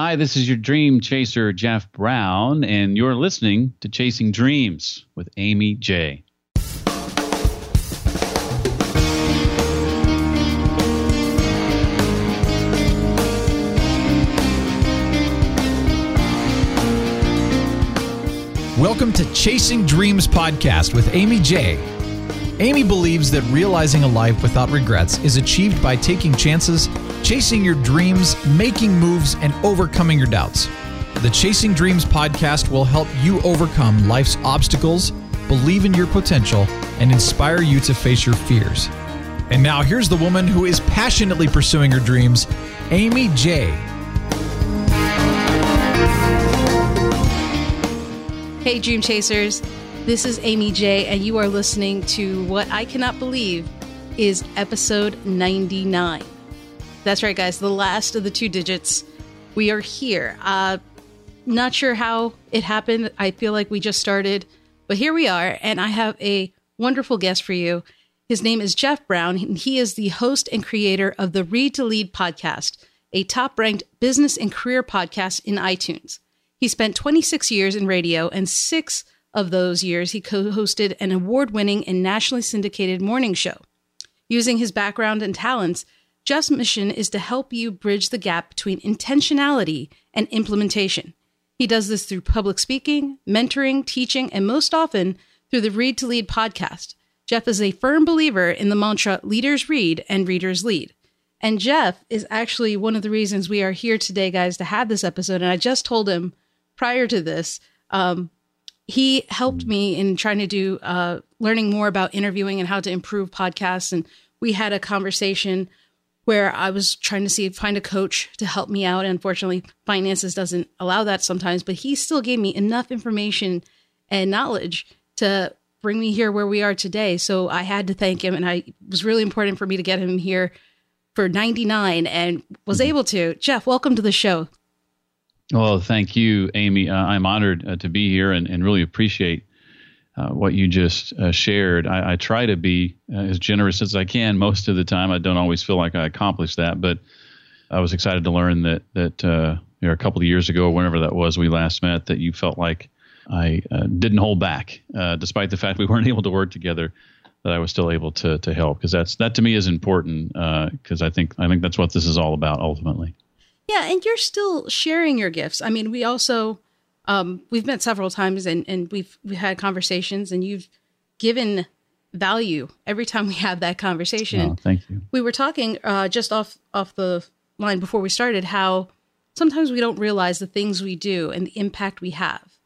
Hi, this is your dream chaser, Jeff Brown, and you're listening to Chasing Dreams with Amy J. Welcome to Chasing Dreams podcast with Amy J. Amy believes that realizing a life without regrets is achieved by taking chances, chasing your dreams, making moves, and overcoming your doubts. The Chasing Dreams podcast will help you overcome life's obstacles, believe in your potential, and inspire you to face your fears. And now here's the woman who is passionately pursuing her dreams, Amy J. Hey, Dream Chasers. This is Amy J, and you are listening to what I cannot believe is episode 99. That's right, guys, the last of the two digits. We are here. Uh, not sure how it happened. I feel like we just started, but here we are, and I have a wonderful guest for you. His name is Jeff Brown, and he is the host and creator of the Read to Lead podcast, a top ranked business and career podcast in iTunes. He spent 26 years in radio, and six of those years he co hosted an award winning and nationally syndicated morning show. Using his background and talents, Jeff's mission is to help you bridge the gap between intentionality and implementation. He does this through public speaking, mentoring, teaching, and most often through the Read to Lead podcast. Jeff is a firm believer in the mantra leaders read and readers lead. And Jeff is actually one of the reasons we are here today, guys, to have this episode. And I just told him prior to this, um, he helped me in trying to do uh, learning more about interviewing and how to improve podcasts. And we had a conversation where I was trying to see find a coach to help me out. Unfortunately, finances doesn't allow that sometimes, but he still gave me enough information and knowledge to bring me here where we are today. So I had to thank him, and I it was really important for me to get him here for 99 and was able to. Jeff, welcome to the show. Well, thank you, Amy. Uh, I'm honored uh, to be here and, and really appreciate uh, what you just uh, shared. I, I, try to be uh, as generous as I can most of the time. I don't always feel like I accomplish that, but I was excited to learn that that uh, you know, a couple of years ago, whenever that was, we last met, that you felt like I didn't hold back, despite the fact we weren't able to work together. That I was still able to to help because that's that to me is important because I think I think that's what this is all about ultimately. Yeah, and you're still sharing your gifts. I mean, we also um, we've met several times and, and we've we've had conversations and you've given value every time we have that conversation. Oh, thank you. We were talking uh, just off off the line before we started how sometimes we don't realize the things we do and the impact we have.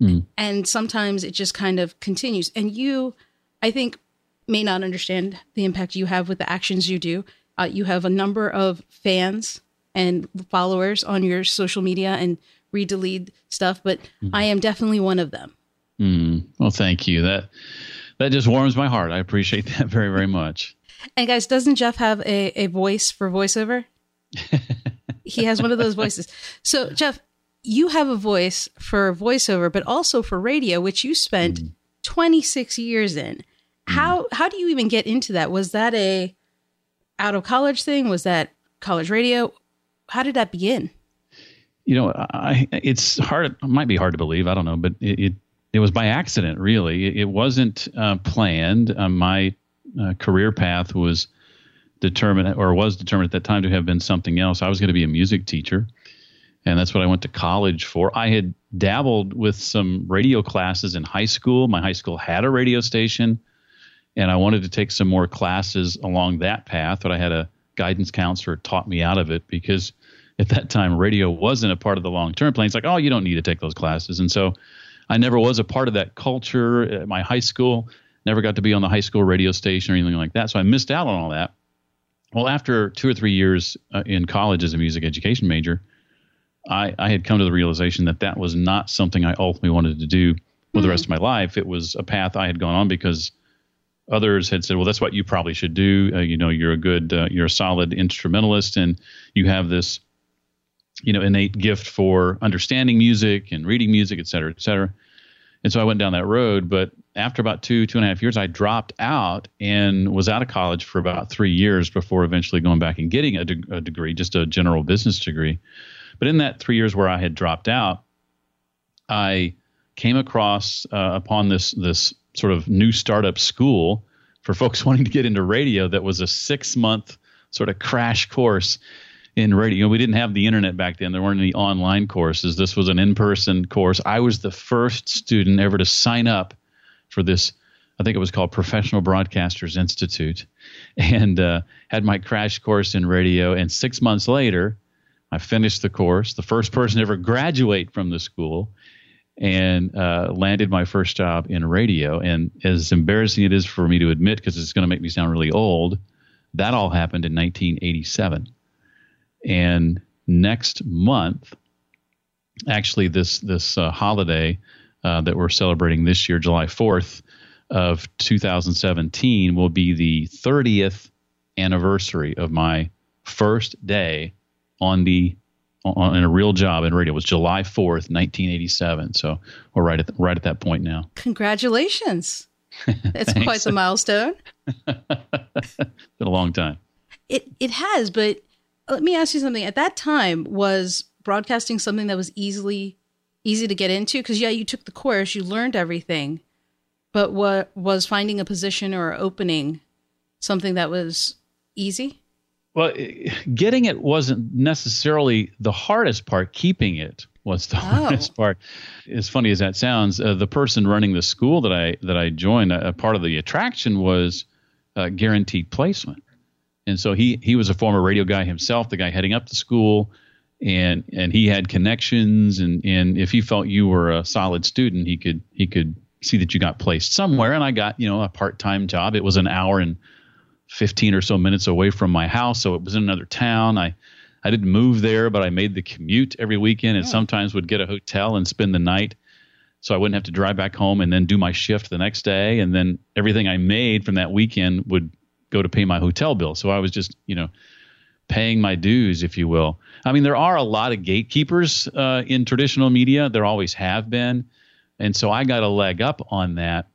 Mm. And sometimes it just kind of continues. And you, I think, may not understand the impact you have with the actions you do. Uh, you have a number of fans and followers on your social media and read lead stuff, but mm-hmm. I am definitely one of them. Mm. Well, thank you. That that just warms my heart. I appreciate that very, very much. and guys, doesn't Jeff have a, a voice for voiceover? he has one of those voices. So, Jeff, you have a voice for voiceover, but also for radio, which you spent mm. 26 years in. Mm. How how do you even get into that? Was that a out of college thing? Was that college radio? how did that begin? You know, I, it's hard. It might be hard to believe. I don't know, but it it, it was by accident. Really, it, it wasn't uh, planned. Uh, my uh, career path was determined, or was determined at that time, to have been something else. I was going to be a music teacher, and that's what I went to college for. I had dabbled with some radio classes in high school. My high school had a radio station, and I wanted to take some more classes along that path. But I had a guidance counselor taught me out of it because at that time radio wasn't a part of the long term plan. It's like, oh, you don't need to take those classes. And so I never was a part of that culture at my high school, never got to be on the high school radio station or anything like that. So I missed out on all that. Well, after two or three years uh, in college as a music education major, I, I had come to the realization that that was not something I ultimately wanted to do for mm. the rest of my life. It was a path I had gone on because others had said, "Well, that's what you probably should do. Uh, you know, you're a good, uh, you're a solid instrumentalist, and you have this, you know, innate gift for understanding music and reading music, et cetera, et cetera." And so I went down that road. But after about two, two and a half years, I dropped out and was out of college for about three years before eventually going back and getting a, de- a degree, just a general business degree. But in that three years where I had dropped out, I came across uh, upon this this sort of new startup school for folks wanting to get into radio that was a six month sort of crash course in radio. We didn't have the internet back then. There weren't any online courses. This was an in person course. I was the first student ever to sign up for this. I think it was called Professional Broadcasters Institute, and uh, had my crash course in radio. And six months later, I finished the course, the first person to ever graduate from the school, and uh, landed my first job in radio. And as embarrassing it is for me to admit, because it's going to make me sound really old, that all happened in 1987. And next month, actually, this this uh, holiday uh, that we're celebrating this year, July 4th of 2017, will be the 30th anniversary of my first day on the on, in a real job in radio. It was July 4th, 1987. So we're right at the, right at that point now. Congratulations! It's quite a milestone. It's been a long time. It it has, but let me ask you something. At that time, was broadcasting something that was easily easy to get into? Because yeah, you took the course, you learned everything, but what was finding a position or opening something that was easy? Well, getting it wasn't necessarily the hardest part. Keeping it was the oh. hardest part. As funny as that sounds, uh, the person running the school that I that I joined, a, uh, part of the attraction was uh, guaranteed placement. And so he he was a former radio guy himself, the guy heading up the school, and and he had connections, and and if he felt you were a solid student, he could he could see that you got placed somewhere. And I got you know a part time job. It was an hour and fifteen or so minutes away from my house, so it was in another town. I I didn't move there, but I made the commute every weekend, and sometimes would get a hotel and spend the night so I wouldn't have to drive back home and then do my shift the next day. And then everything I made from that weekend would go to pay my hotel bill. So I was just, you know, paying my dues, if you will. I mean, there are a lot of gatekeepers uh, in traditional media. There always have been. And so I got a leg up on that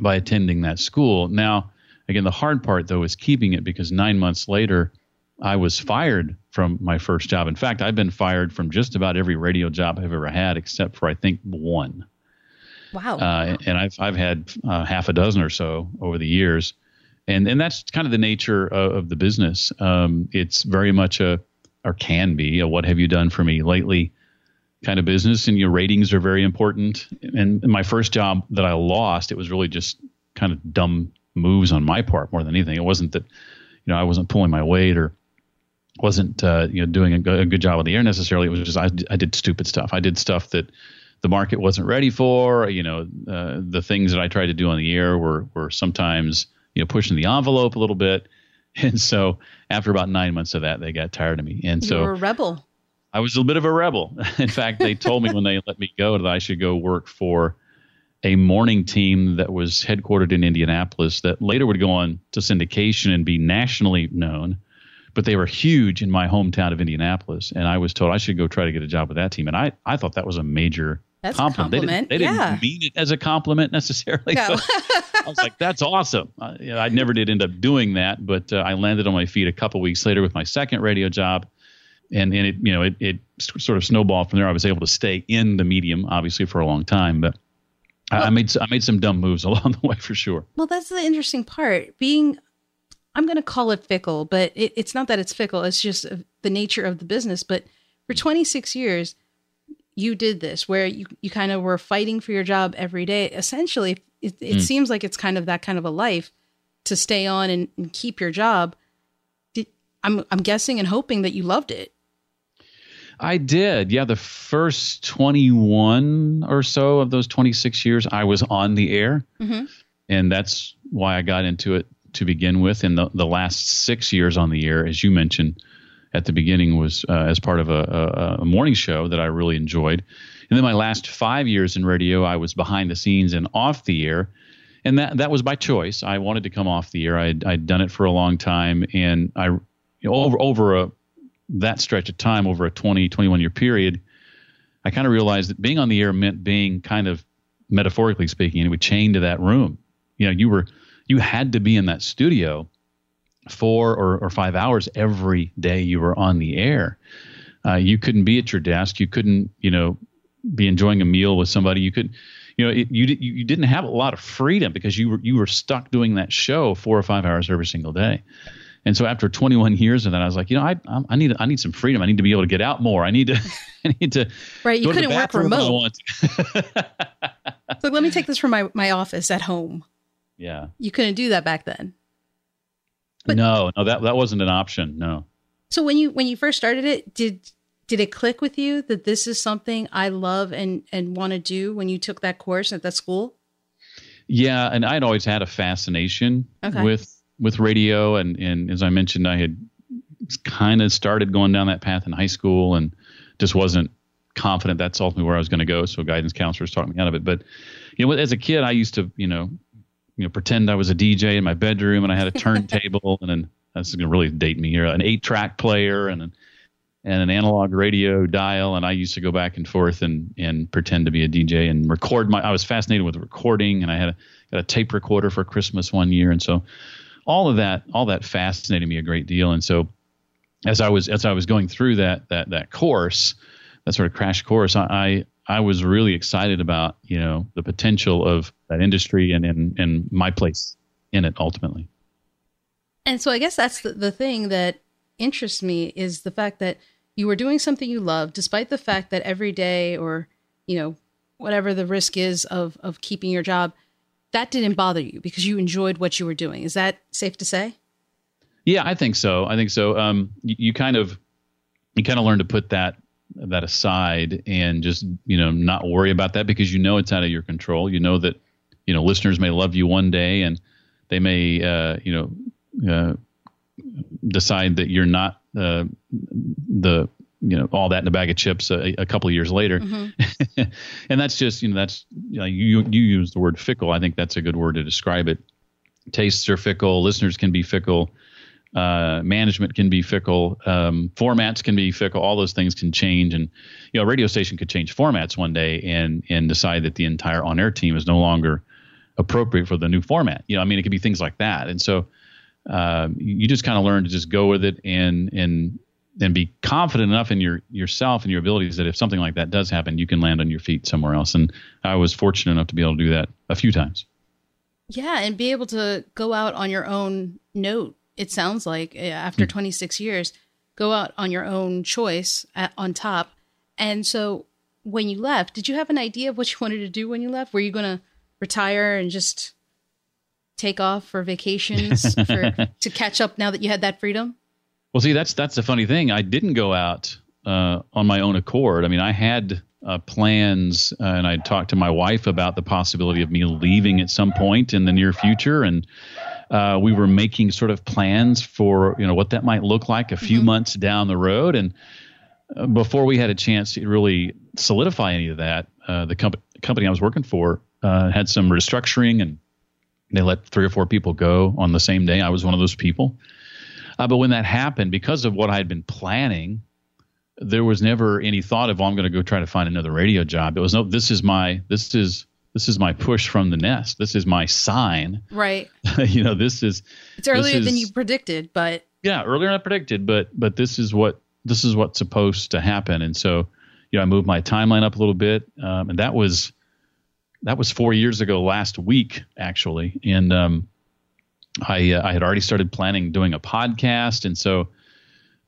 by attending that school. Now, again, the hard part, though, is keeping it because nine months later, I was fired from my first job. In fact, I've been fired from just about every radio job I've ever had, except for I think one. Wow. Uh, and I've I've had uh, half a dozen or so over the years and and that's kind of the nature of, of the business. Um, it's very much a or can be a what have you done for me lately kind of business, and your ratings are very important. And my first job that I lost, it was really just kind of dumb moves on my part more than anything. It wasn't that you know I wasn't pulling my weight or wasn't uh, you know doing a, a, good job on the air necessarily. It was just I, I did stupid stuff. I did stuff that the market wasn't ready for. You know, uh, the things that I tried to do on the air were were sometimes you know, pushing the envelope a little bit. And so after about nine months of that, they got tired of me. And so were a rebel. I was a bit of a rebel. In fact, they told me when they let me go that I should go work for a morning team that was headquartered in Indianapolis that later would go on to syndication and be nationally known. But they were huge in my hometown of Indianapolis. And I was told I should go try to get a job with that team. And I, I thought that was a major that's compliment. compliment. They, didn't, they yeah. didn't, mean it as a compliment necessarily. No. I was like, that's awesome. Uh, you know, I never did end up doing that, but uh, I landed on my feet a couple weeks later with my second radio job. And, and it, you know, it, it sort of snowballed from there. I was able to stay in the medium, obviously, for a long time, but well, I made I made some dumb moves along the way for sure. Well, that's the interesting part. Being, I'm going to call it fickle, but it, it's not that it's fickle. It's just the nature of the business. But for 26 years, you did this where you, you kind of were fighting for your job every day. Essentially, it, it mm. seems like it's kind of that kind of a life to stay on and, and keep your job. Did, I'm, I'm guessing and hoping that you loved it. I did. Yeah, the first 21 or so of those 26 years, I was on the air. Mm-hmm. And that's why I got into it to begin with. in the, the last six years on the air, as you mentioned, at the beginning was uh, as part of a, a, a, morning show that I really enjoyed. And then my last five years in radio, I was behind the scenes and off the air. And that, that was by choice. I wanted to come off the air. I'd, I'd done it for a long time. And I, you know, over, over a, that stretch of time, over a 20, 21 year period, I kind of realized that being on the air meant being kind of metaphorically speaking, anyway, chained to that room. You know, you were, you had to be in that studio four or, or five hours every day you were on the air. Uh, you couldn't be at your desk. You couldn't, you know, be enjoying a meal with somebody. You could, you know, it, you you didn't have a lot of freedom because you were you were stuck doing that show four or five hours every single day. And so after 21 years of that, I was like, you know, I I need I need some freedom. I need to be able to get out more. I need to I need to right. You couldn't work remote. so let me take this from my my office at home. Yeah, you couldn't do that back then. But, no, no, that that wasn't an option. No. So when you when you first started it, did did it click with you that this is something I love and and want to do when you took that course at that school? Yeah, and I'd always had a fascination okay. with with radio, and and as I mentioned, I had kind of started going down that path in high school, and just wasn't confident that's ultimately where I was going to go. So guidance counselors talked me out of it. But you know, as a kid, I used to you know you know pretend I was a DJ in my bedroom, and I had a turntable, and then this is going to really date me here, an eight track player, and an and an analog radio dial. And I used to go back and forth and and pretend to be a DJ and record my I was fascinated with recording and I had a, got a tape recorder for Christmas one year. And so all of that all that fascinated me a great deal. And so as I was as I was going through that that that course that sort of crash course I I, was really excited about you know the potential of that industry and and, and my place in it ultimately and so I guess that's the, the thing that interests me is the fact that you were doing something you love despite the fact that every day or you know whatever the risk is of of keeping your job that didn't bother you because you enjoyed what you were doing. Is that safe to say? Yeah, I think so. I think so. Um, you, you kind of you kind of learn to put that that aside and just you know not worry about that because you know it's out of your control. You know that you know listeners may love you one day and they may uh, you know uh, decide that you're not uh, the you know all that in a bag of chips a, a couple of years later. Mm-hmm. and that's just you know that's you, know, you you use the word fickle. I think that's a good word to describe it. Tastes are fickle. Listeners can be fickle uh, management can be fickle um, formats can be fickle all those things can change and you know a radio station could change formats one day and and decide that the entire on air team is no longer appropriate for the new format you know i mean it could be things like that and so um, you just kind of learn to just go with it and and and be confident enough in your yourself and your abilities that if something like that does happen, you can land on your feet somewhere else. And I was fortunate enough to be able to do that a few times. Yeah, and be able to go out on your own note. It sounds like eh, after mm 26 years, go out on your own choice at, on top. And so, when you left, did you have an idea of what you wanted to do when you left? Were you going to retire and just take off for vacations for, to catch up now that you had that freedom? Well, see, that's that's the funny thing. I didn't go out uh, on my own accord. I mean, I had uh, plans, uh, and I talked to my wife about the possibility of me leaving at some point in the near future, and uh, we were making sort of plans for you know what that might look like a few mm-hmm. months down the road, and uh, before we had a chance to really solidify any of that, uh, the comp- company I was working for had some restructuring, and they let three or four people go on the same day. I was one of those people. Uh, but when that happened, because of what I had been planning, there was never any thought of, "Well, I'm going to go try to find another radio job." It was no. This is my. This is this is my push from the nest. This is my sign. Right. you know, this is. It's earlier is, than you predicted, but. Yeah, earlier than I predicted, but but this is what this is what's supposed to happen, and so you know I moved my timeline up a little bit, um, and that was that was four years ago last week actually, and um, I uh, I had already started planning doing a podcast, and so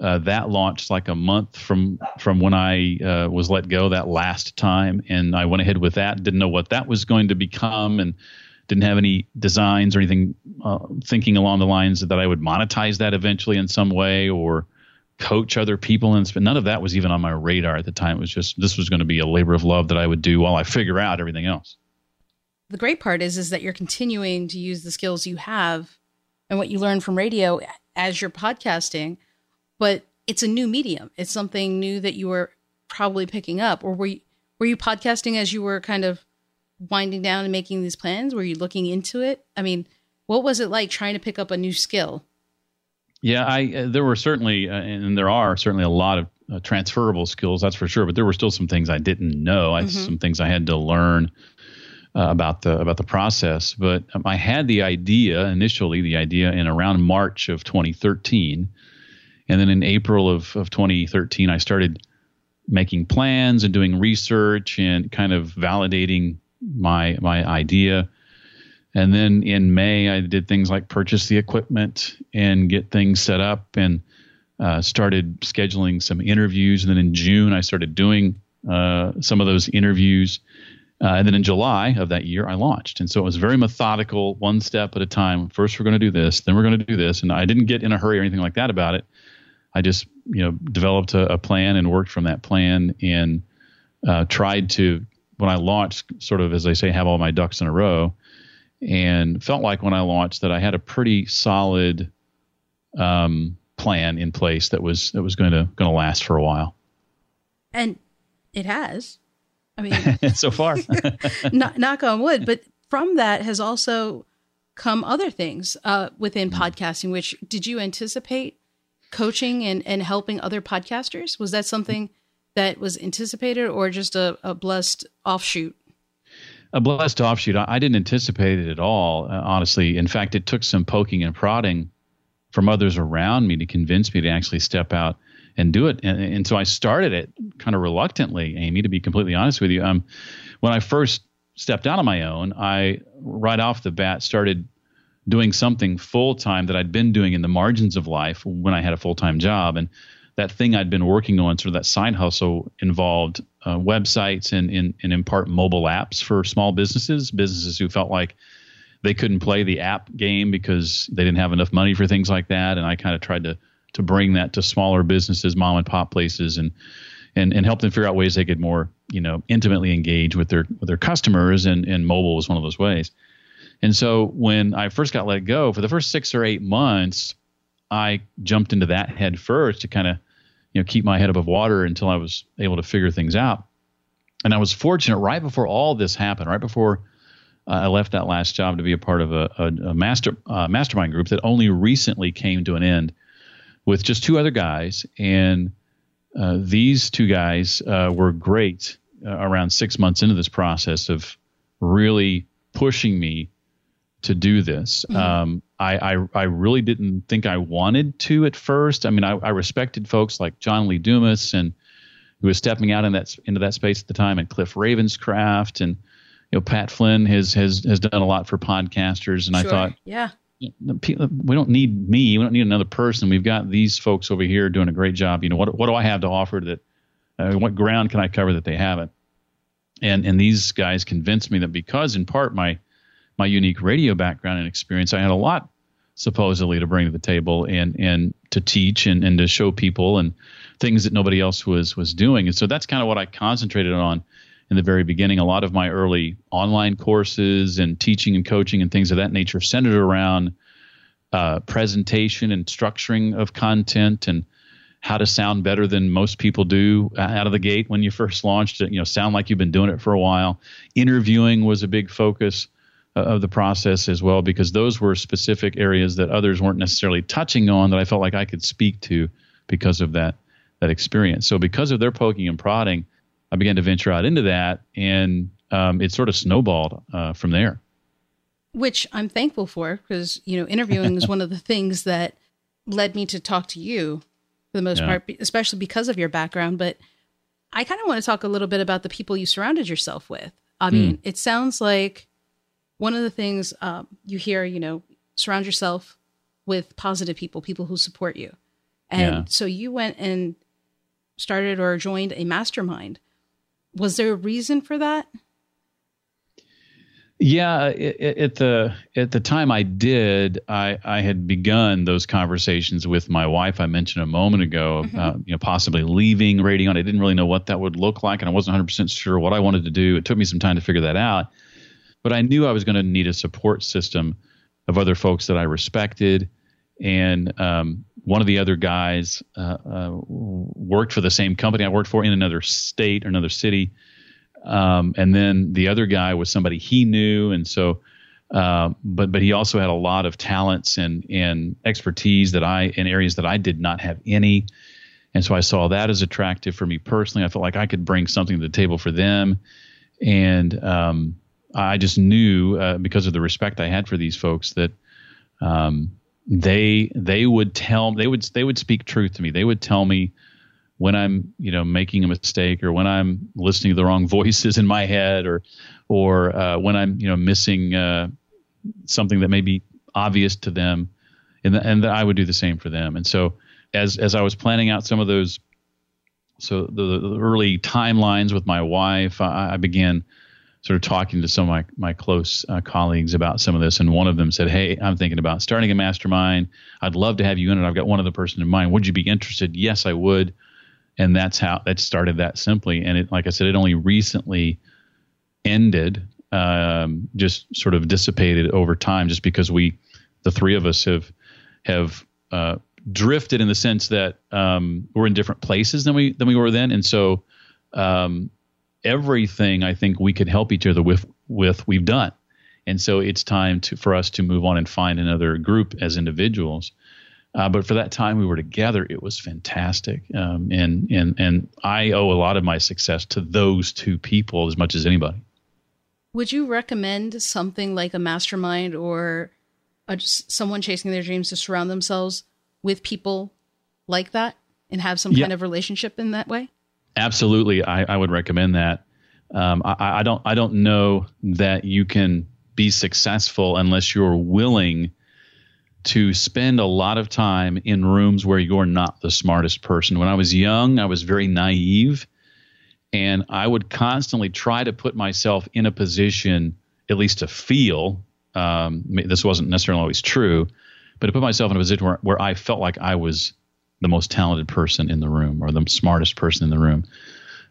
uh, that launched like a month from from when I uh, was let go that last time, and I went ahead with that. Didn't know what that was going to become, and didn't have any designs or anything uh, thinking along the lines that I would monetize that eventually in some way or coach other people and none of that was even on my radar at the time. It was just this was going to be a labor of love that I would do while I figure out everything else the great part is is that you're continuing to use the skills you have and what you learn from radio as you're podcasting, but it's a new medium. It's something new that you were probably picking up. Or were you, were you podcasting as you were kind of winding down and making these plans? Were you looking into it? I mean, what was it like trying to pick up a new skill? Yeah, I uh, there were certainly, uh, and there are certainly a lot of uh, transferable skills. That's for sure. But there were still some things I didn't know. I, mm-hmm. Some things I had to learn uh, about the about the process. But um, I had the idea initially, the idea in around March of 2013, And then in April of, of 2013, I started making plans and doing research and kind of validating my my idea. And then in May, I did things like purchase the equipment and get things set up and uh, started scheduling some interviews. And then in June, I started doing uh, some of those interviews. Uh, and then in July of that year, I launched. And so it was very methodical, one step at a time. First, we're going to do this, then we're going to do this. And I didn't get in a hurry or anything like that about it. I just, you know, developed a, a plan and worked from that plan and uh, tried to, when I launched, sort of as they say, have all my ducks in a row. And felt like when I launched that I had a pretty solid um, plan in place that was that was going to going to last for a while. And it has. I mean, so far, knock, knock on wood. But from that has also come other things uh, within mm. podcasting. Which did you anticipate coaching and and helping other podcasters? Was that something that was anticipated, or just a, a blessed offshoot? A blessed offshoot. I, I didn't anticipate it at all, uh, honestly. In fact, it took some poking and prodding from others around me to convince me to actually step out and do it. And, and so I started it kind of reluctantly, Amy, to be completely honest with you. Um, when I first stepped out on my own, I right off the bat started doing something full time that I'd been doing in the margins of life when I had a full time job. And that thing I'd been working on, sort of that side hustle, involved uh, websites and, and, and in part mobile apps for small businesses, businesses who felt like they couldn't play the app game because they didn't have enough money for things like that. And I kind of tried to to bring that to smaller businesses, mom and pop places, and and and help them figure out ways they could more you know intimately engage with their with their customers. And and mobile was one of those ways. And so when I first got let go for the first six or eight months, I jumped into that head first to kind of you know keep my head above water until I was able to figure things out. And I was fortunate right before all this happened, right before uh, I left that last job to be a part of a, a, a master uh, mastermind group that only recently came to an end with just two other guys, and uh, these two guys uh, were great uh, around six months into this process of really pushing me to do this. Mm-hmm. Um, I, I, I really didn't think I wanted to at first. I mean, I, I respected folks like John Lee Dumas and who was stepping out in that into that space at the time, and Cliff Ravenscraft and you know Pat Flynn has has has done a lot for podcasters, and sure. I thought, yeah, we don't need me. We don't need another person. We've got these folks over here doing a great job. You know, what what do I have to offer that? Uh, what ground can I cover that they haven't? And and these guys convinced me that because in part my my unique radio background and experience, I had a lot supposedly to bring to the table and and to teach and and to show people and things that nobody else was was doing. And so that's kind of what I concentrated on in the very beginning. A lot of my early online courses and teaching and coaching and things of that nature centered around uh, presentation and structuring of content and how to sound better than most people do out of the gate when you first launched it. You know, sound like you've been doing it for a while. Interviewing was a big focus of the process as well because those were specific areas that others weren't necessarily touching on that I felt like I could speak to because of that that experience. So because of their poking and prodding, I began to venture out into that, and um, it sort of snowballed uh, from there. Which I'm thankful for because you know interviewing is one of the things that led me to talk to you for the most yeah. part, especially because of your background. But I kind of want to talk a little bit about the people you surrounded yourself with. I mean, mm. it sounds like one of the things um, you hear, you know, surround yourself with positive people, people who support you. And yeah. so you went and started or joined a mastermind was there a reason for that? Yeah, at the at the time I did, I I had begun those conversations with my wife. I mentioned a moment ago, mm-hmm. uh, you know, possibly leaving Radion. I didn't really know what that would look like, and I wasn't 100 percent sure what I wanted to do. It took me some time to figure that out, but I knew I was going to need a support system of other folks that I respected, and um, one of the other guys uh, uh, worked for the same company I worked for in another state or another city. Um, and then the other guy was somebody he knew, and so, uh, but but he also had a lot of talents and and expertise that I in areas that I did not have any, and so I saw that as attractive for me personally. I felt like I could bring something to the table for them, and um, I just knew uh, because of the respect I had for these folks that um, they they would tell they would they would speak truth to me. They would tell me when I'm you know making a mistake or when I'm listening to the wrong voices in my head or or uh, when I'm you know missing uh, something that may be obvious to them, and the, and I would do the same for them. And so as as I was planning out some of those, so the, the early timelines with my wife, I, I, began sort of talking to some of my my close uh, colleagues about some of this, and one of them said, "Hey, I'm thinking about starting a mastermind. I'd love to have you in it. I've got one other person in mind. Would you be interested?" Yes, I would. And that's how that started that simply. And it, like I said, it only recently ended, um, just sort of dissipated over time, just because we, the three of us, have have uh, drifted in the sense that um, we're in different places than we than we were then, and so um, everything I think we could help each other with with we've done, and so it's time to for us to move on and find another group as individuals. Uh, but for that time we were together, it was fantastic, um, and and and I owe a lot of my success to those two people as much as anybody. Would you recommend something like a mastermind or a, someone chasing their dreams to surround themselves with people like that and have some yeah. kind of relationship in that way? Absolutely, I, I would recommend that. Um, I, I, don't I don't know that you can be successful unless you're willing to spend a lot of time in rooms where you're not the smartest person. When I was young, I was very naive, and I would constantly try to put myself in a position, at least to feel. Um, this wasn't necessarily always true, but to put myself in a position where, where I felt like I was the most talented person in the room or the smartest person in the room.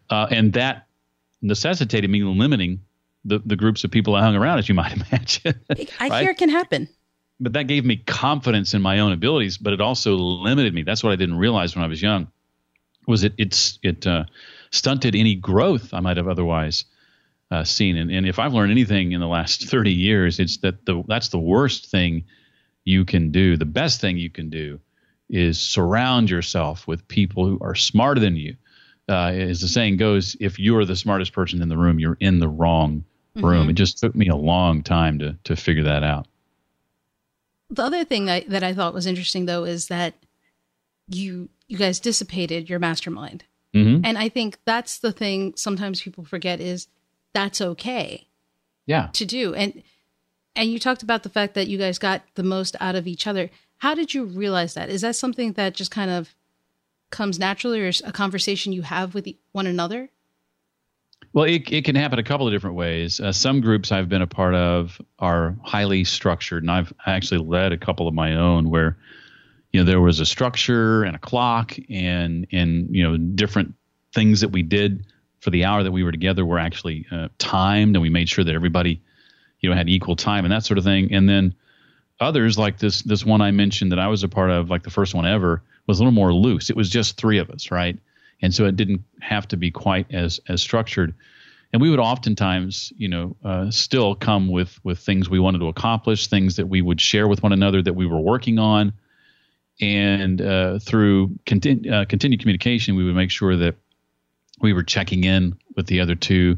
Uh, and that necessitated me limiting the, the groups of people I hung around, as you might imagine. I right? hear it can happen. But that gave me confidence in my own abilities, but it also limited me. That's what I didn't realize when I was young. Was it it's it uh, stunted any growth I might have otherwise uh, seen. And, and if I've learned anything in the last 30 years, it's that the that's the worst thing you can do. The best thing you can do is surround yourself with people who are smarter than you. Uh, as the saying goes, if you're the smartest person in the room, you're in the wrong room. Mm-hmm. It just took me a long time to to figure that out. The other thing that, that I thought was interesting though is that you you guys dissipated your mastermind. Mm-hmm. And I think that's the thing sometimes people forget is that's okay. Yeah. To do. And and you talked about the fact that you guys got the most out of each other. How did you realize that? Is that something that just kind of comes naturally or a conversation you have with one another? Well, it, it can happen a couple of different ways. Uh, some groups I've been a part of are highly structured, and I've actually led a couple of my own where, you know, there was a structure and a clock and and you know different things that we did for the hour that we were together were actually uh, timed, and we made sure that everybody you know had equal time and that sort of thing. And then others like this this one I mentioned that I was a part of, like the first one ever, was a little more loose. It was just three of us, right? And so it didn't have to be quite as as structured. And we would oftentimes, you know, uh, still come with with things we wanted to accomplish, things that we would share with one another that we were working on, and uh, through continu- uh, continued communication, we would make sure that we were checking in with the other two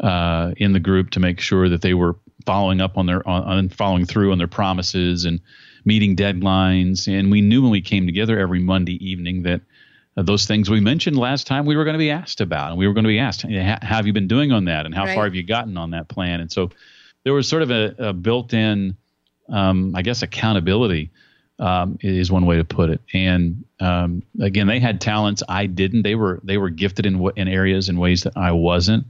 uh, in the group to make sure that they were following up on their on, on following through on their promises and meeting deadlines. And we knew when we came together every Monday evening that uh, those things we mentioned last time we were going to be asked about, and we were going to be asked, how have you been doing on that, and how right. far have you gotten on that plan? And so there was sort of a, a built-in, um, I guess, accountability. Um, is one way to put it. And um, again, they had talents I didn't. They were they were gifted in in areas in ways that I wasn't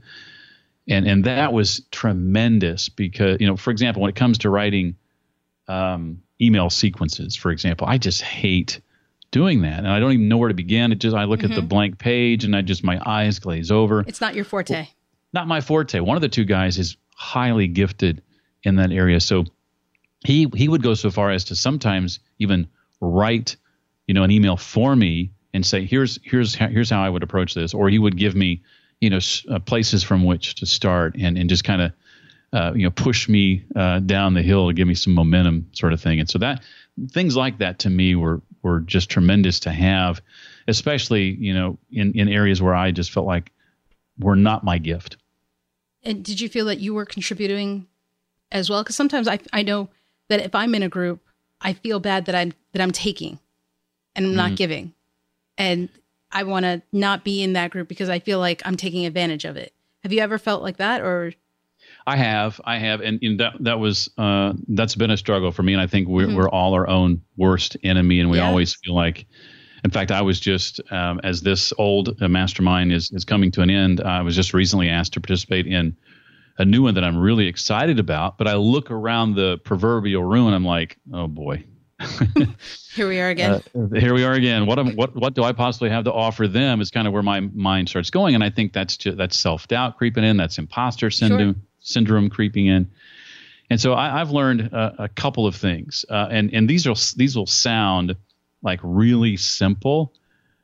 and and that was tremendous because you know for example when it comes to writing um, email sequences for example i just hate doing that. And i don't even know where to begin. It just i look mm-hmm. at the mm-hmm. blank page and i just my eyes glaze over. It's not your forte. Well, not my forte. One of the two guys is highly gifted in that area. So he he would go so far as to sometimes even write you know an email for me and say here's here's here's how i would approach this. Or he would give me you know uh, places from which to start and and just kind of uh, you know push me uh, down the hill to give me some momentum sort of thing. And so that things like that to me were were just tremendous to have especially you know in in areas where I just felt like were not my gift. And did you feel that you were contributing as well? Because sometimes I I know that if I'm in a group I feel bad that I'm that I'm taking and I'm not giving. And I want to not be in that group because I feel like I'm taking advantage of it. Have you ever felt like that or I have, I have, and, and that that was uh, that's been a struggle for me, and I think we're we're all our own worst enemy, and we Yeah. always feel like. In fact, I was just um, as this old uh, mastermind is is coming to an end. I was just recently asked to participate in a new one that I'm really excited about. But I look around the proverbial room, and I'm like, oh boy, here we are again? uh, here we are again. What am, what what do I possibly have to offer them? Is kind of where my mind starts going, and I think that's just, that's self doubt creeping in. That's imposter syndrome syndrome creeping in. And so I, I've learned uh, a couple of things, uh, and and these are these will sound like really simple,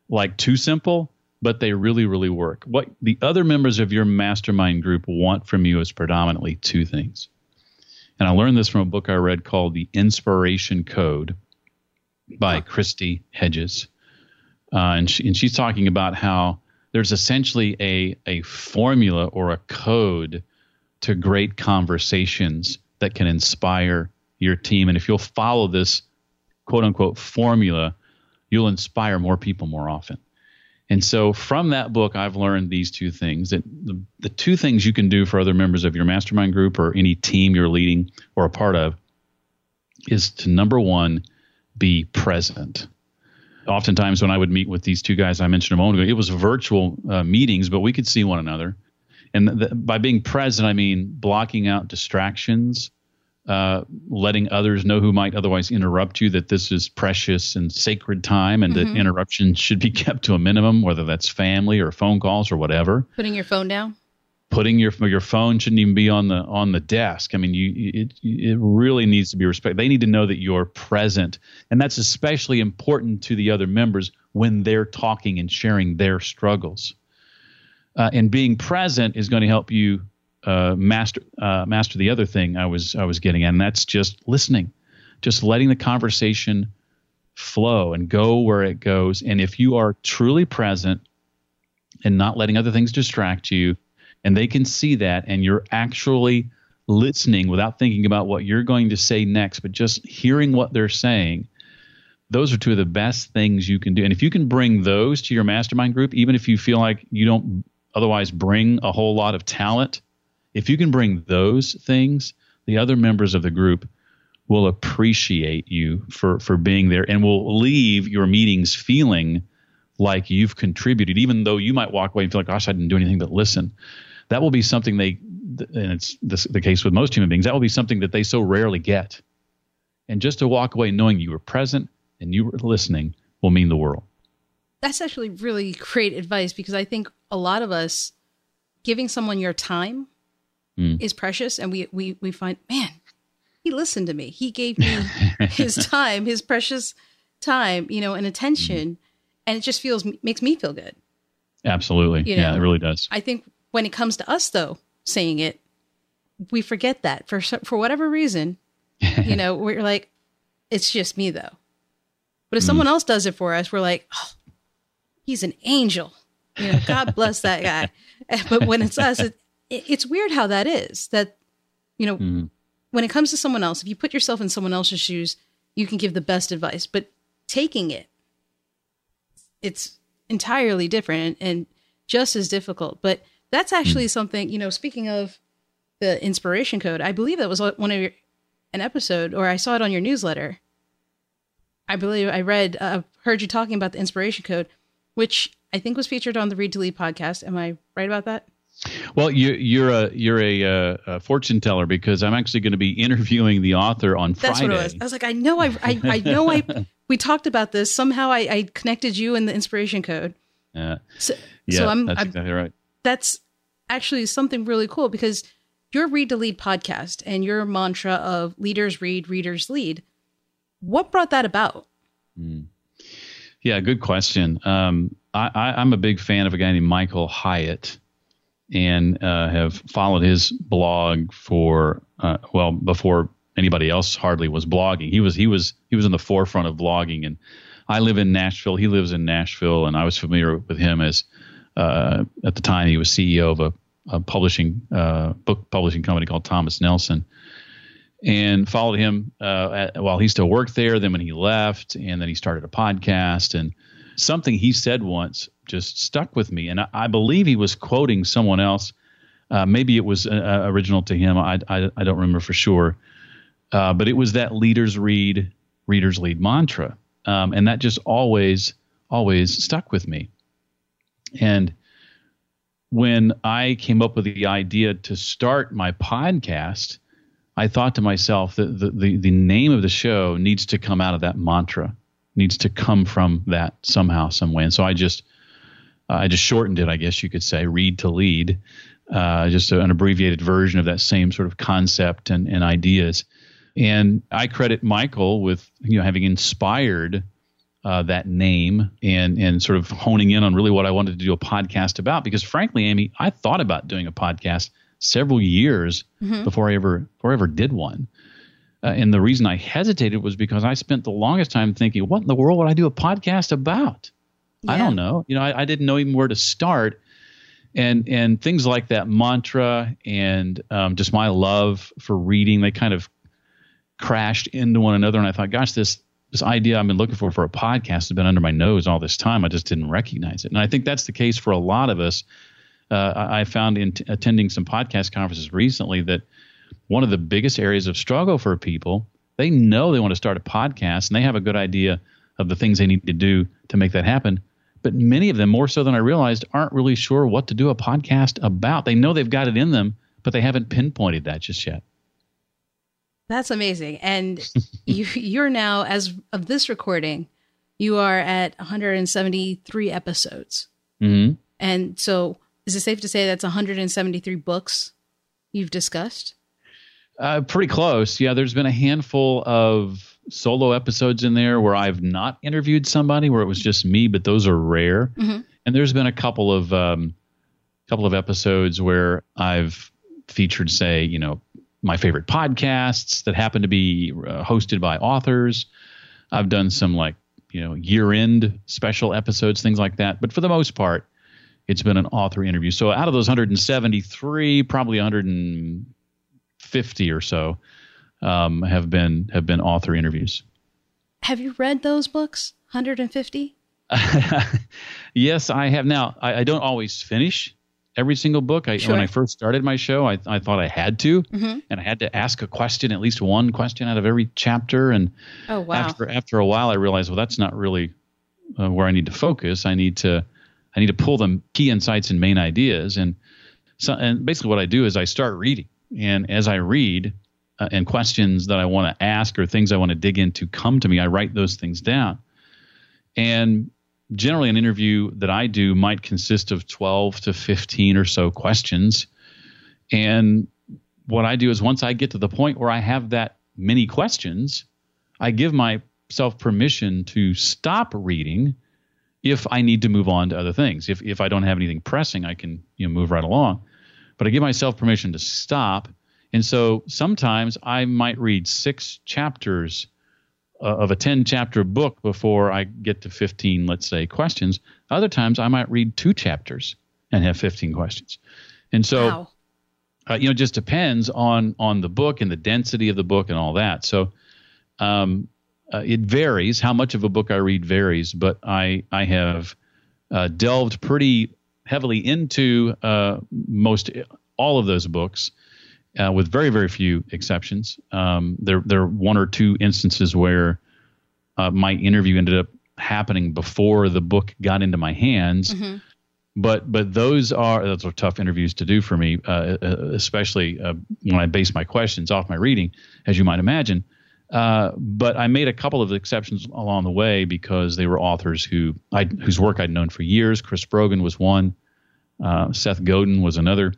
like too simple, but they really really work. What the other members of your mastermind group want from you is predominantly two things. And I learned this from a book I read called The Inspiration Code by Kristi Hedges. Uh, and, she, and she's talking about how there's essentially a, a formula or a code to great conversations that can inspire your team. And if you'll follow this quote unquote formula, you'll inspire more people more often. And so from that book, I've learned these two things that the, the two things you can do for other members of your mastermind group or any team you're leading or a part of is to number one, be present. Oftentimes, when I would meet with these two guys I mentioned a moment ago, it was virtual uh, meetings, but we could see one another. And th- by being present, I mean blocking out distractions, uh, letting others know who might otherwise interrupt you that this is precious and sacred time and that interruptions should be kept to a minimum, whether that's family or phone calls or whatever Putting your phone down? putting your your phone shouldn't even be on the on the desk. I mean, you it it really needs to be respected. They need to know that you're present, and that's especially important to the other members when they're talking and sharing their struggles. Uh, and being present is going to help you uh, master uh, master the other thing I was I was getting at, and that's just listening, just letting the conversation flow and go where it goes. And if you are truly present and not letting other things distract you, and they can see that, and you're actually listening without thinking about what you're going to say next, but just hearing what they're saying. Those are two of the best things you can do. And if you can bring those to your mastermind group, even if you feel like you don't otherwise bring a whole lot of talent, if you can bring those things, the other members of the group will appreciate you for for being there and will leave your meetings feeling like you've contributed, even though you might walk away and feel like, gosh, I didn't do anything but listen. That will be something they, and it's this, the case with most human beings, that will be something that they so rarely get. And just to walk away knowing you were present and you were listening will mean the world. That's actually really great advice because I think a lot of us giving someone your time Mm. is precious and we, we we find, man, he listened to me. He gave me his time, his precious time, you know, and attention. Mm-hmm. And it just feels makes me feel good. Absolutely. You yeah, it really does. I think when it comes to us though, saying it, we forget that for for whatever reason. you know, we're like, it's just me though. But if mm. someone else does it for us, we're like, oh, he's an angel. You know, God bless that guy. But when it's us, it, it's weird how that is. That you know, when it comes to someone else, if you put yourself in someone else's shoes, you can give the best advice. But taking it, it's entirely different and, just as difficult. But that's actually something, you know, speaking of the inspiration code, I believe that was one of your, an episode, or I saw it on your newsletter. I believe I read, uh, heard you talking about the inspiration code, which I think was featured on the Read to Lead podcast. Am I right about that? Well, you, you're a you're a, uh, a fortune teller because I'm actually going to be interviewing the author on That's Friday. what it was. I was like, I know, I, I, I know, I. We talked about this. Somehow, I, I connected you and the inspiration code. Yeah, So, yeah, so I'm, that's I'm exactly right. that's actually something really cool because your read to lead podcast and your mantra of leaders read, readers lead. What brought that about? Yeah, good question. Um, I, I, I'm a big fan of a guy named Michael Hyatt, and uh, have followed his blog for uh, well before anybody else hardly was blogging. He was he was he was in the forefront of blogging, and I live in Nashville. He lives in Nashville, and I was familiar with him as uh, at the time he was CEO of a, a publishing uh, book publishing company called Thomas Nelson and followed him uh, at, while he still worked there. Then when he left, and then he started a podcast. And something he said once just stuck with me, and I, I believe he was quoting someone else. Uh, maybe it was uh, original to him. I, I, I don't remember for sure, uh, but it was that leaders read, readers lead mantra, um, and that just always always stuck with me. And when I came up with the idea to start my podcast, I thought to myself that the, the, the name of the show needs to come out of that mantra, needs to come from that somehow, some way. And so I just uh, I just shortened it, I guess you could say, read to lead, uh, just an abbreviated version of that same sort of concept and, and ideas. And I credit Michael with you know having inspired uh, that name and and sort of honing in on really what I wanted to do a podcast about. Because frankly, Amy, I thought about doing a podcast several years mm-hmm. before I ever before I ever did one. Uh, and the reason I hesitated was because I spent the longest time thinking, what in the world would I do a podcast about? Yeah. I don't know. You know, I, I, didn't know even where to start. And and things like that mantra and um, just my love for reading, they kind of crashed into one another. And I thought, gosh, this this idea I've been looking for for a podcast has been under my nose all this time. I just didn't recognize it. And I think that's the case for a lot of us. Uh, I found in t- attending some podcast conferences recently that one of the biggest areas of struggle for people, they know they want to start a podcast and they have a good idea of the things they need to do to make that happen. But many of them, more so than I realized, aren't really sure what to do a podcast about. They know they've got it in them, but they haven't pinpointed that just yet. That's amazing. And you you're now as of this recording, you are at 173 episodes. Mm-hmm. And so is it safe to say that's 173 books you've discussed? Uh, pretty close. Yeah, there's been a handful of solo episodes in there where I've not interviewed somebody where it was just me, but those are rare. Mm-hmm. And there's been a couple of um, couple of episodes where I've featured, say, you know, my favorite podcasts that happen to be uh, hosted by authors. I've done some like you know year end special episodes, things like that. But for the most part, it's been an author interview. So out of those 173, probably 150 or so um, have been have been author interviews. Have you read those books? 150. yes, I have. Now I, I don't always finish every single book. I, sure. When I first started my show, I, I thought I had to, mm-hmm. and I had to ask a question, at least one question out of every chapter. And oh, wow. after after a while, I realized, well, that's not really uh, where I need to focus. I need to I need to pull the key insights and main ideas. And so, and basically, what I do is I start reading, and as I read. Uh, and questions that I want to ask or things I want to dig into come to me, I write those things down. And generally an interview that I do might consist of 12 to 15 or so questions. And what I do is once I get to the point where I have that many questions, I give myself permission to stop reading if I need to move on to other things. If if I don't have anything pressing, I can you know move right along. But I give myself permission to stop. And so sometimes I might read six chapters uh, of a 10 chapter book before I get to 15, let's say, questions. Other times I might read two chapters and have 15 questions. And so, wow. uh, you know, it just depends on on the book and the density of the book and all that. So, um, uh, it varies. How much of a book I read varies, but I I have uh, delved pretty heavily into uh, most all of those books uh, with very very few exceptions. Um, there there are one or two instances where uh, my interview ended up happening before the book got into my hands. Mm-hmm. But but those are those are tough interviews to do for me, uh, uh especially uh, when I base my questions off my reading, as you might imagine. Uh, but I made a couple of exceptions along the way because they were authors who I whose work I'd known for years. Chris Brogan was one. Seth Godin was another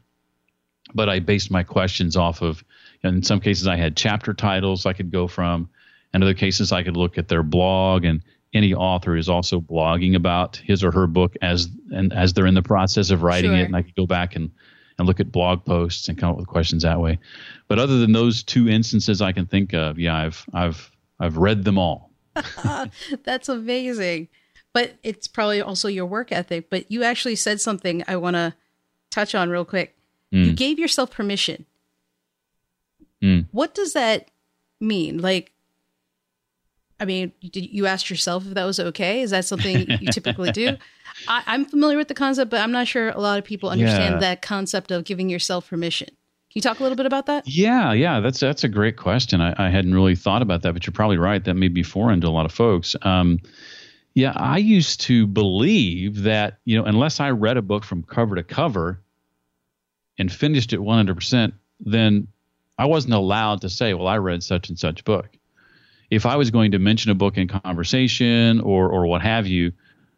but I based my questions off of, in some cases, I had chapter titles I could go from. In other cases, I could look at their blog, and any author is also blogging about his or her book as and as they're in the process of writing sure. it, and I could go back and and look at blog posts and come up with questions that way. But other than those two instances I can think of, yeah, I've I've I've read them all. That's amazing. But it's probably also your work ethic. But you actually said something I want to touch on real quick. Mm. You gave yourself permission. Mm. What does that mean? Like, I mean, did you ask yourself if that was okay? Is that something you typically do? I, am familiar with the concept, but I'm not sure a lot of people understand yeah. that concept of giving yourself permission. Can you talk a little bit about that? Yeah, yeah, that's that's a great question. I, I hadn't really thought about that, but you're probably right. That may be foreign to a lot of folks. Um, yeah, I used to believe that you know, unless I read a book from cover to cover and finished it 100%, then I wasn't allowed to say, "Well, I read such and such book." if I was going to mention a book in conversation or or what have you,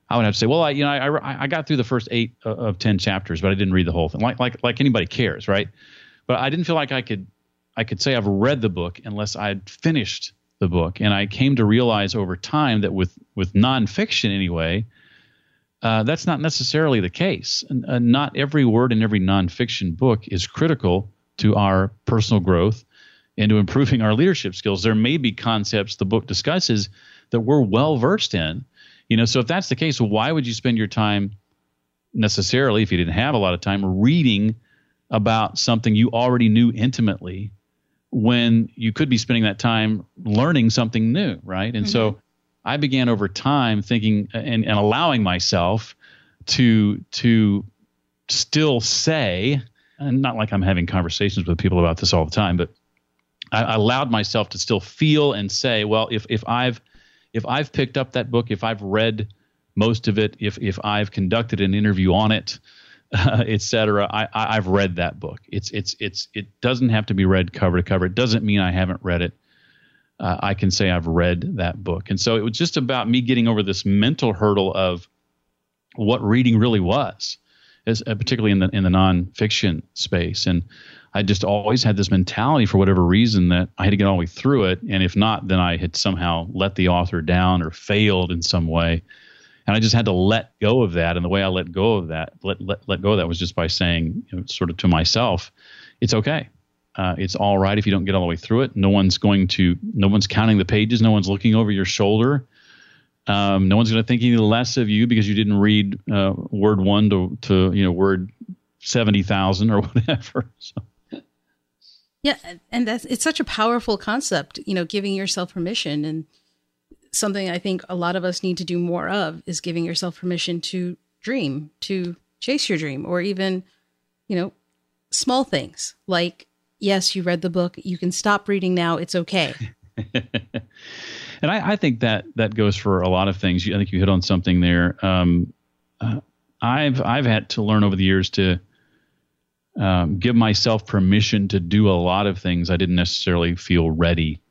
I would have to say, well, I you know I I got through the first eight uh, of ten chapters, but I didn't read the whole thing. Like like like anybody cares, right? But I didn't feel like I could I could say I've read the book unless I'd finished the book. And I came to realize over time that with with nonfiction anyway, uh, that's not necessarily the case. Uh, not every word in every nonfiction book is critical to our personal growth and to improving our leadership skills. There may be concepts the book discusses that we're well versed in. You know, so if that's the case, why would you spend your time necessarily, if you didn't have a lot of time, reading about something you already knew intimately when you could be spending that time learning something new, right? And mm-hmm. so I began over time thinking and, and allowing myself to to still say, and not like I'm having conversations with people about this all the time, but I, I allowed myself to still feel and say, well, if if I've if I've picked up that book, if I've read most of it, if if I've conducted an interview on it, uh, etc. I, I have read that book. It's it's it's it doesn't have to be read cover to cover. It doesn't mean I haven't read it. Uh, I can say I've read that book, and so it was just about me getting over this mental hurdle of what reading really was, as, uh, particularly in the in the nonfiction space. And I just always had this mentality for whatever reason that I had to get all the way through it. And if not, then I had somehow let the author down or failed in some way. And I just had to let go of that. And the way I let go of that, let, let, let go of that was just by saying, you know, sort of to myself, it's okay. Uh, it's all right if you don't get all the way through it. No one's going to, no one's counting the pages. No one's looking over your shoulder. Um, no one's going to think any less of you because you didn't read uh, word one to, to you know word seventy thousand or whatever. So. Yeah, and that's it's such a powerful concept, you know, giving yourself permission and something I think a lot of us need to do more of is giving yourself permission to dream, to chase your dream or even, you know, small things like yes, you read the book, you can stop reading now, it's okay. and I, I, think that that goes for a lot of things. I think you hit on something there. Um, uh, I've I've had to learn over the years to um, give myself permission to do a lot of things I didn't necessarily feel ready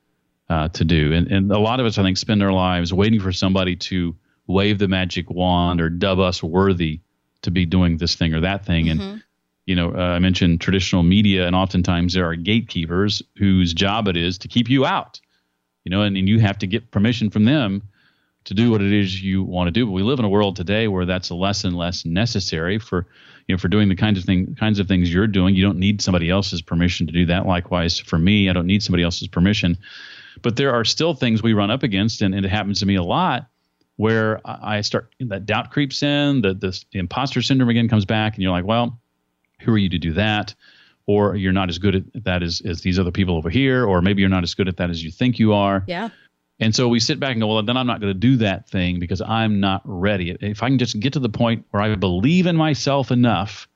uh, to do. And, and a lot of us, I think, spend our lives waiting for somebody to wave the magic wand or dub us worthy to be doing this thing or that thing. Mm-hmm. And, you know, uh, I mentioned traditional media, and oftentimes there are gatekeepers whose job it is to keep you out, you know, and, and you have to get permission from them to do what it is you want to do. But we live in a world today where that's less and less necessary for you know, for doing the kinds of thing, kinds of things you're doing, you don't need somebody else's permission to do that. Likewise, for me, I don't need somebody else's permission. But there are still things we run up against, and, and it happens to me a lot, where I start that doubt creeps in, the the imposter syndrome again comes back, and you're like, well, who are you to do that? Or you're not as good at that as, as these other people over here, or maybe you're not as good at that as you think you are. Yeah. And so we sit back and go, well, then I'm not going to do that thing because I'm not ready. If I can just get to the point where I believe in myself enough,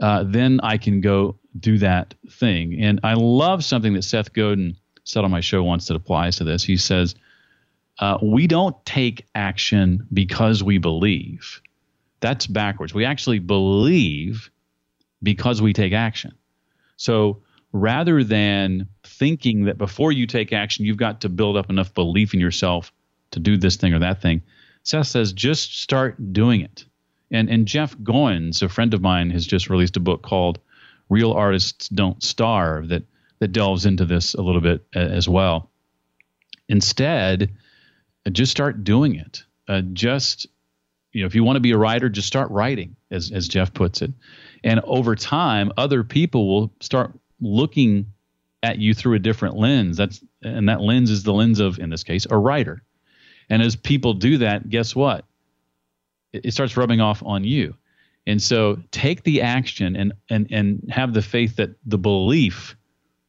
uh, then I can go do that thing. And I love something that Seth Godin said on my show once that applies to this. He says, uh, We don't take action because we believe. That's backwards. We actually believe because we take action. So rather than thinking that before you take action, you've got to build up enough belief in yourself to do this thing or that thing. Seth says, just start doing it. And, and Jeff Goins, a friend of mine, has just released a book called Real Artists Don't Starve that, that delves into this a little bit as well. Instead, just start doing it. Uh, just, you know, if you want to be a writer, just start writing, as, as Jeff puts it. And over time, other people will start looking at you through a different lens. That's and that lens is the lens of, in this case, a writer. And as people do that, guess what? It, it starts rubbing off on you. And so take the action and and and have the faith that the belief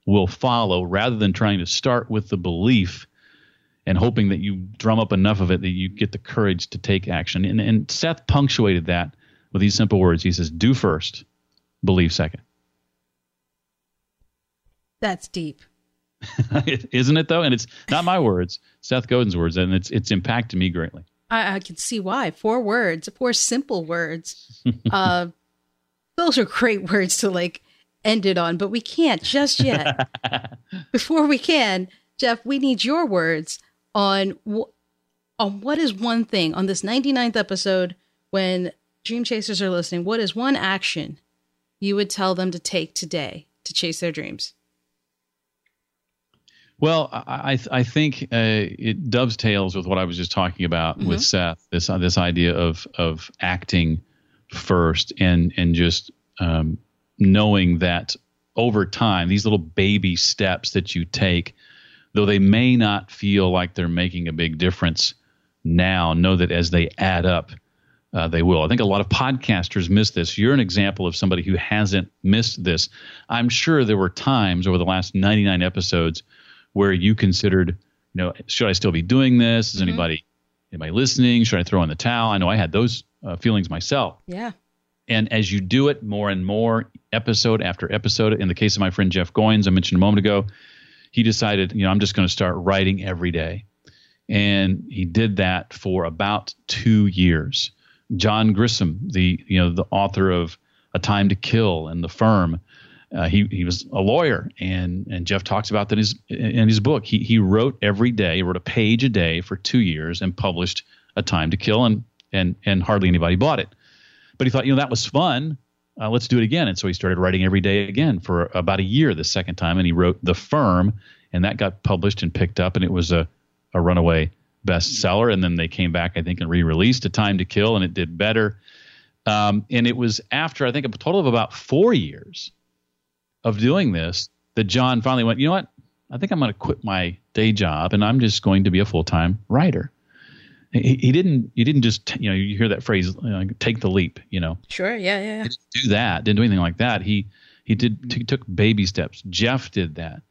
will follow rather than trying to start with the belief and hoping that you drum up enough of it that you get the courage to take action. And, and Seth punctuated that with these simple words. He says, Do first, believe second. That's deep. Isn't it though? And it's not my words, Seth Godin's words, and it's it's impacted me greatly. I, I can see why. Four words, four simple words. uh, those are great words to like end it on, but we can't just yet. Before we can, Jeff, we need your words on wh- on what is one thing on this 99th episode when dream chasers are listening. What is one action you would tell them to take today to chase their dreams? Well, I I think uh, it dovetails with what I was just talking about mm-hmm. with Seth. This uh, this idea of of acting first and and just um, knowing that over time these little baby steps that you take, though they may not feel like they're making a big difference now, know that as they add up, uh, they will. I think a lot of podcasters miss this. You're an example of somebody who hasn't missed this. I'm sure there were times over the last 99 episodes where you considered, you know, should I still be doing this? Is mm-hmm. anybody anybody listening? Should I throw in the towel? I know I had those uh, feelings myself. Yeah. And as you do it more and more, episode after episode, in the case of my friend Jeff Goins, I mentioned a moment ago, he decided, you know, I'm just going to start writing every day. And he did that for about two years. John Grisham, the you know the author of A Time to Kill and The Firm, uh, he he was a lawyer, and and Jeff talks about that in his in his book. He he wrote every day, wrote a page a day for two years, and published A Time to Kill, and and and hardly anybody bought it. But he thought, you know, that was fun. Uh, let's do it again. And so he started writing every day again for about a year the second time, and he wrote The Firm, and that got published and picked up, and it was a a runaway bestseller. And then they came back, I think, and re-released A Time to Kill, and it did better. Um, and it was after I think a total of about four years of doing this that John finally went, you know what? I think I'm going to quit my day job and I'm just going to be a full time writer. He, he, didn't. He didn't just. You know, you hear that phrase, you know, "take the leap." You know. Sure. Yeah. Yeah. Didn't do that. Didn't do anything like that. He he did. He took baby steps. Jeff did that.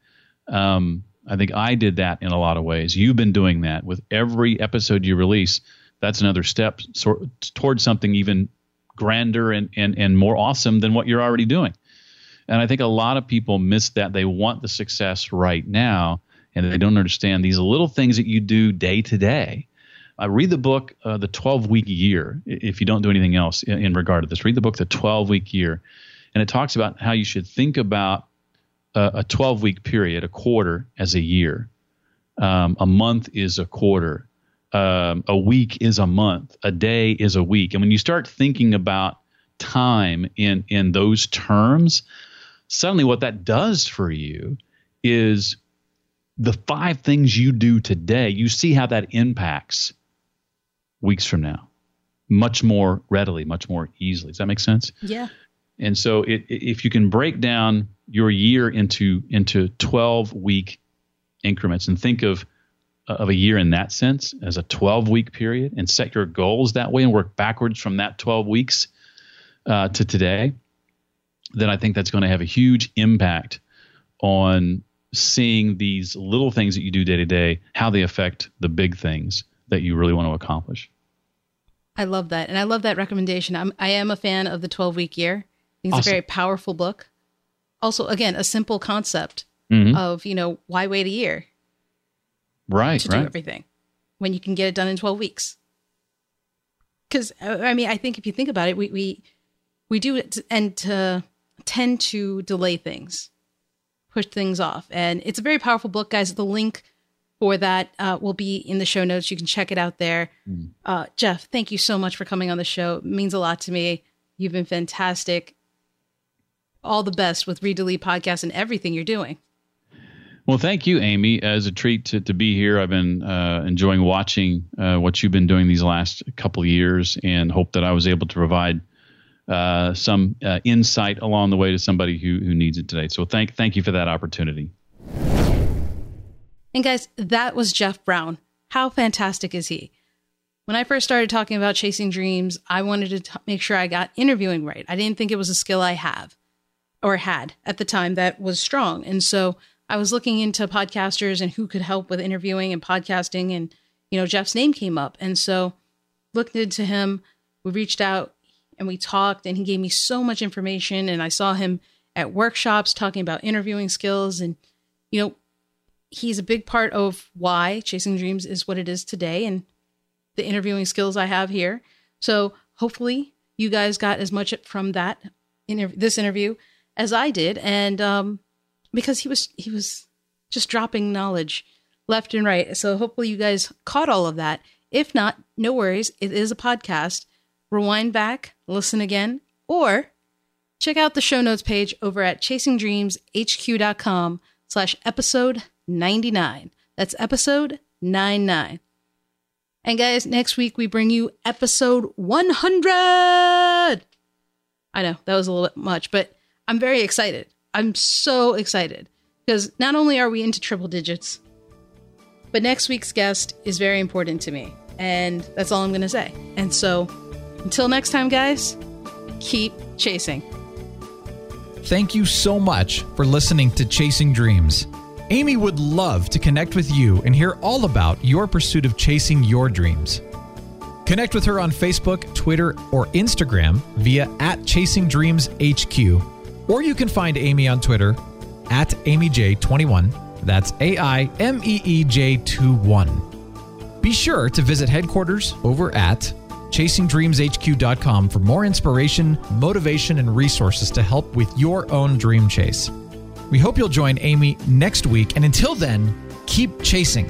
Um, I think I did that in a lot of ways. You've been doing that with every episode you release. That's another step so, towards something even grander and, and, and more awesome than what you're already doing. And I think a lot of people miss that. They want the success right now, and they don't understand these little things that you do day to day. I read the book, uh, The 12 Week Year, if you don't do anything else in, in, regard to this. Read the book, The 12 Week Year. And it talks about how you should think about a 12 week period, a quarter, as a year. Um, a month is a quarter. Um, a week is a month. A day is a week. And when you start thinking about time in, in those terms, suddenly what that does for you is the five things you do today, you see how that impacts weeks from now much more readily, much more easily. Does that make sense? Yeah. And so it, if you can break down your year into into 12 week increments and think of of a year in that sense as a 12 week period and set your goals that way and work backwards from that 12 weeks uh, to today, then I think that's going to have a huge impact on seeing these little things that you do day to day, how they affect the big things that you really want to accomplish. I love that. And I love that recommendation. I'm, I am a fan of the 12 week year. It's awesome. a very powerful book. Also, again, a simple concept mm-hmm. of, you know, why wait a year? Right. To right. do everything when you can get it done in 12 weeks. Because, uh, I mean, I think if you think about it, we, we, we do it and to tend to delay things, push things off. And it's a very powerful book, guys. The link for that uh, will be in the show notes. You can check it out there. Mm. Uh, Jeff, thank you so much for coming on the show. It means a lot to me. You've been fantastic. All the best with Read to Lead podcast and everything you're doing. Well, thank you, Amy. As a treat to, to be here, I've been uh, enjoying watching uh, what you've been doing these last couple years, and hope that I was able to provide uh, some uh, insight along the way to somebody who, who needs it today. So thank thank you for that opportunity. And guys, that was Jeff Brown. How fantastic is he? When I first started talking about chasing dreams, I wanted to t- make sure I got interviewing right. I didn't think it was a skill I have. or had at the time that was strong. And so I was looking into podcasters and who could help with interviewing and podcasting. And, you know, Jeff's name came up. And so looked into him. We reached out and we talked, and he gave me so much information. And I saw him at workshops talking about interviewing skills. And, you know, he's a big part of why Chasing Dreams is what it is today and the interviewing skills I have here. So hopefully you guys got as much from that inter- this interview as I did, and um, because he was he was just dropping knowledge left and right. So hopefully you guys caught all of that. If not, no worries. It is a podcast. Rewind back, listen again, or check out the show notes page over at chasingdreamshq.com slash episode 99. That's episode 99. And guys, next week we bring you episode 100. I know that was a little bit much, but I'm very excited. I'm so excited because not only are we into triple digits, but next week's guest is very important to me. And that's all I'm going to say. And so until next time, guys, keep chasing. Thank you so much for listening to Chasing Dreams. Amy would love to connect with you and hear all about your pursuit of chasing your dreams. Connect with her on Facebook, Twitter, or Instagram via at Chasing Dreams HQ, or you can find Amy on Twitter at AimeeJ21. That's A I M E E J 21. Be sure to visit headquarters over at chasingdreamshq.com for more inspiration, motivation, and resources to help with your own dream chase. We hope you'll join Amy next week, and until then, keep chasing.